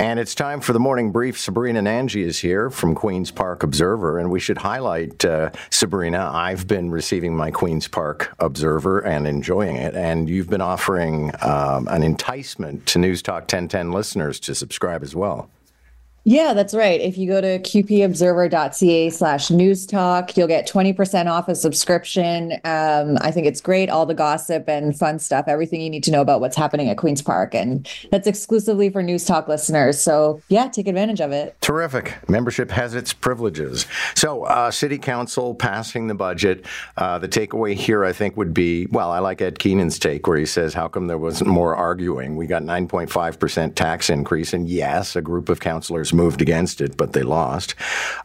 And it's time for the morning brief. Sabrina Nanji is here from Queen's Park Observer, and we should highlight uh, Sabrina. I've been receiving my Queen's Park Observer and enjoying it, and you've been offering um, an enticement to News Talk 1010 listeners to subscribe as well. Yeah, that's right. If you go to qpobserver.ca slash news talk, you'll get 20% off a subscription. Um, I think it's great. All the gossip and fun stuff, everything you need to know about what's happening at Queen's Park. And that's exclusively for News Talk listeners. So yeah, take advantage of it. Terrific. Membership has its privileges. So, uh, City Council passing the budget. Uh, the takeaway here, I think, would be well, I like Ed Keenan's take where he says, How come there wasn't more arguing? We got 9.5% tax increase. And yes, a group of councilors moved against it, but they lost.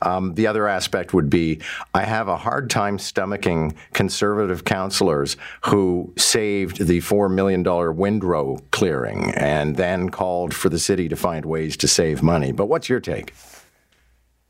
Um, the other aspect would be I have a hard time stomaching conservative councilors who saved the $4 million windrow clearing and then called for the city to find ways to save money. But what's your take?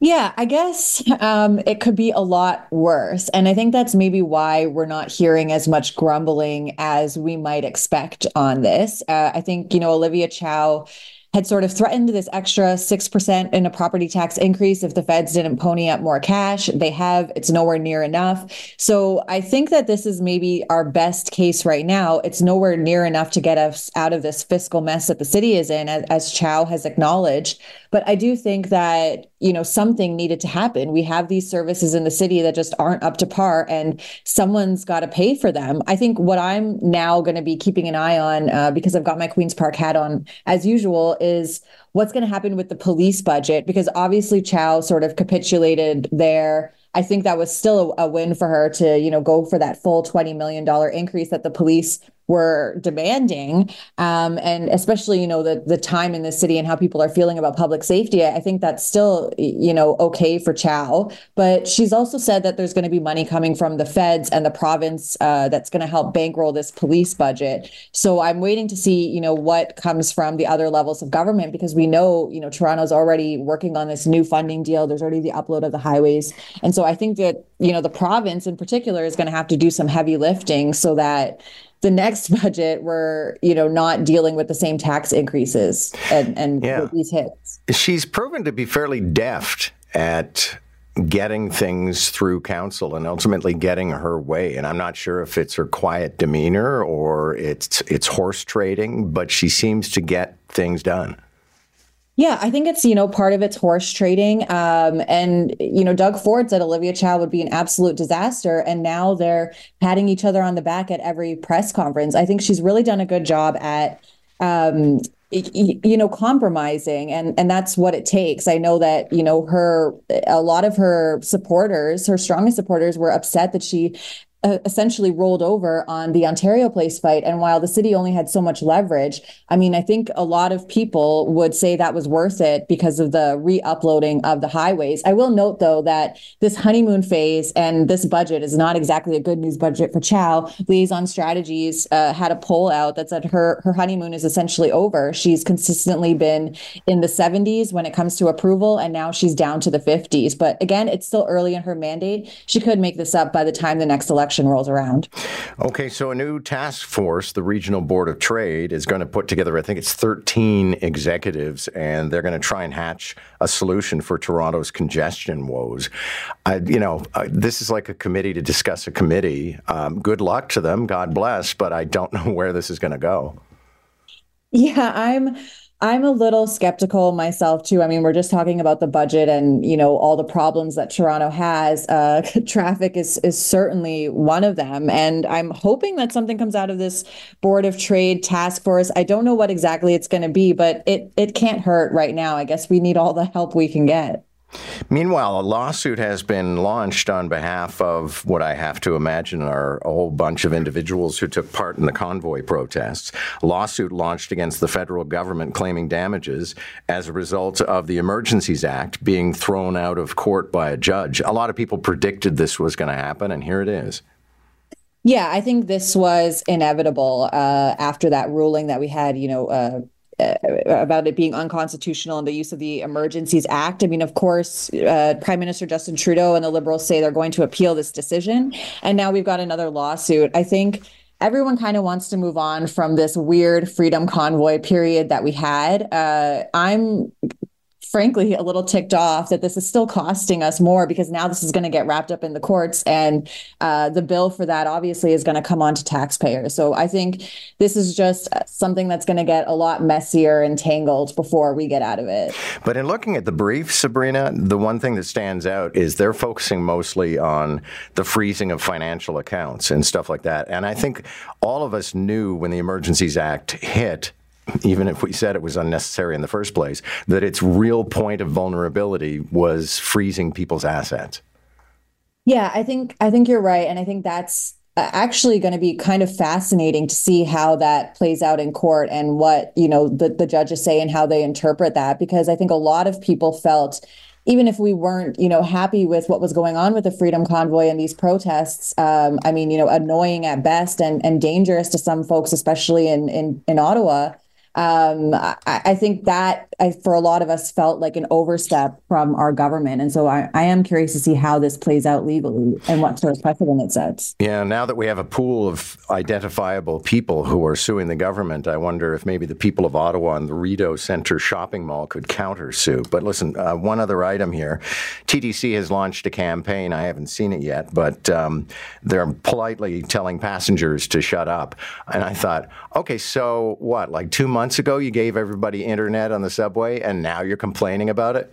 Yeah, I guess um, it could be a lot worse. And I think that's maybe why we're not hearing as much grumbling as we might expect on this. Uh, I think, you know, Olivia Chow had sort of threatened this extra 6% in a property tax increase if the feds didn't pony up more cash. They have, it's nowhere near enough. So I think that this is maybe our best case right now. It's nowhere near enough to get us out of this fiscal mess that the city is in, as, as Chow has acknowledged. But I do think that, you know, something needed to happen. We have these services in the city that just aren't up to par and someone's got to pay for them. I think what I'm now going to be keeping an eye on, uh, because I've got my Queen's Park hat on as usual, is what's going to happen with the police budget, because obviously Chow sort of capitulated there. I think that was still a, win for her to, you know, go for that full $20 million increase that the police were demanding um, and especially you know the the time in the city and how people are feeling about public safety i think that's still you know okay for chow. But she's also said that there's going to be money coming from the feds and the province uh, that's going to help bankroll this police budget. So i'm waiting to see you know what comes from the other levels of government because we know you know toronto's already working on this new funding deal. There's already the upload of the highways. And so i think that you know the province in particular is going to have to do some heavy lifting so that the next budget we're you know not dealing with the same tax increases and and yeah. these hits. She's proven to be fairly deft at getting things through council and ultimately getting her way. And i'm not sure if it's her quiet demeanor or it's it's horse trading but she seems to get things done yeah, I think it's, you know, part of it's horse trading. Um, and, you know, Doug Ford said Olivia Chow would be an absolute disaster. And now they're patting each other on the back at every press conference. I think she's really done a good job at, um, you know compromising and and that's what it takes i know that you know her a lot of her supporters her strongest supporters were upset that she uh, essentially rolled over on the Ontario Place fight. And while the city only had so much leverage, I mean, I think a lot of people would say that was worth it because of the re uploading of the highways. I will note, though, that this honeymoon phase and this budget is not exactly a good news budget for Chow. Liaison Strategies uh, had a poll out that said her, her honeymoon is essentially over. She's consistently been in the 70s when it comes to approval, and now she's down to the 50s. But again, it's still early in her mandate. She could make this up by the time the next election election rolls around. Okay, so a new task force, the Regional Board of Trade, is going to put together, I think it's 13 executives, and they're going to try and hatch a solution for Toronto's congestion woes. I, you know, uh, this is like a committee to discuss a committee. Um, good luck to them, God bless, but I don't know where this is going to go. Yeah, I'm. I'm a little skeptical myself too. I mean, we're just talking about the budget and you know all the problems that Toronto has. Uh, traffic is is certainly one of them, and I'm hoping that something comes out of this Board of Trade task force. I don't know what exactly it's going to be, but it it can't hurt right now. I guess we need all the help we can get. Meanwhile, a lawsuit has been launched on behalf of what I have to imagine are a whole bunch of individuals who took part in the convoy protests. A lawsuit launched against the federal government claiming damages as a result of the Emergencies Act being thrown out of court by a judge. A lot of people predicted this was going to happen, and here it is. Yeah, I think this was inevitable uh, after that ruling that we had, you know, uh, uh, about it being unconstitutional and the use of the Emergencies Act. I mean, of course, uh, Prime Minister Justin Trudeau and the Liberals say they're going to appeal this decision. And now we've got another lawsuit. I think everyone kind of wants to move on from this weird freedom convoy period that we had. Uh, I'm frankly a little ticked off that this is still costing us more because now this is going to get wrapped up in the courts and uh, the bill for that obviously is going to come on to taxpayers. So i think this is just something that's going to get a lot messier and tangled before we get out of it. But in looking at the brief sabrina the one thing that stands out is they're focusing mostly on the freezing of financial accounts and stuff like that. And i think all of us knew when the emergencies act hit even if we said it was unnecessary in the first place, that its real point of vulnerability was freezing people's assets. Yeah, I think I think you're right, and I think that's uh, actually going to be kind of fascinating to see how that plays out in court and what you know the the judges say and how they interpret that because I think a lot of people felt even if we weren't, you know, happy with what was going on with the Freedom Convoy and these protests, um, I mean, you know, annoying at best and and dangerous to some folks, especially in in in Ottawa um, I, I, think that I, for a lot of us felt like an overstep from our government. And so I, I, am curious to see how this plays out legally and what sort of precedent it sets. Yeah, now that we have a pool of identifiable people who are suing the government, I wonder if maybe the people of Ottawa and the Rideau Centre shopping mall could counter sue. But listen, uh, one other item here TTC has launched a campaign. I haven't seen it yet, but um, they're politely telling passengers to shut up. And I thought, okay, so what, like two months? Months ago you gave everybody internet on the subway and now you're complaining about it?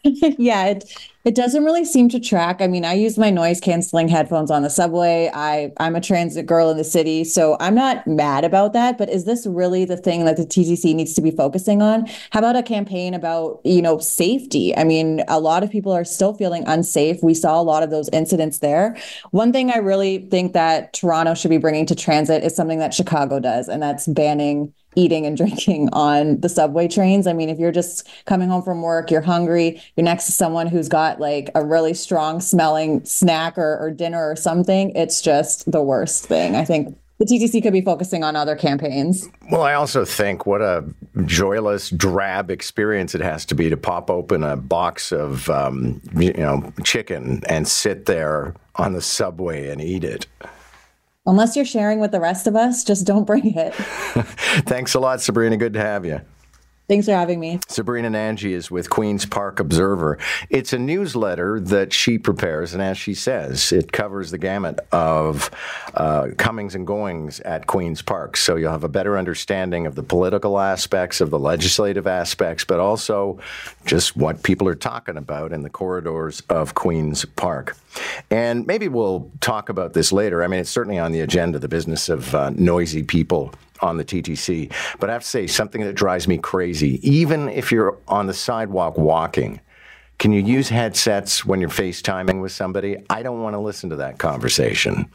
yeah, it it doesn't really seem to track. I mean, I use my noise canceling headphones on the subway. I I'm a transit girl in the city, so I'm not mad about that, but is this really the thing that the TTC needs to be focusing on? How about a campaign about, you know, safety? I mean, a lot of people are still feeling unsafe. We saw a lot of those incidents there. One thing I really think that Toronto should be bringing to transit is something that Chicago does, and that's banning eating and drinking on the subway trains. I mean, if you're just coming home from work, you're hungry, you're next to someone who's got like a really strong smelling snack or, or dinner or something, it's just the worst thing. I think the TTC could be focusing on other campaigns. Well, I also think what a joyless, drab experience it has to be to pop open a box of, um, you know, chicken and sit there on the subway and eat it unless you're sharing with the rest of us, just don't bring it. Thanks a lot, Sabrina. Good to have you. Thanks for having me. Sabrina Nanji is with Queen's Park Observer. It's a newsletter that she prepares, and as she says, it covers the gamut of uh, comings and goings at Queen's Park. So you'll have a better understanding of the political aspects, of the legislative aspects, but also just what people are talking about in the corridors of Queen's Park. And maybe we'll talk about this later. I mean, it's certainly on the agenda, the business of uh, noisy people on the TTC. But I have to say, something that drives me crazy, even if you're on the sidewalk walking, can you use headsets when you're FaceTiming with somebody? I don't want to listen to that conversation.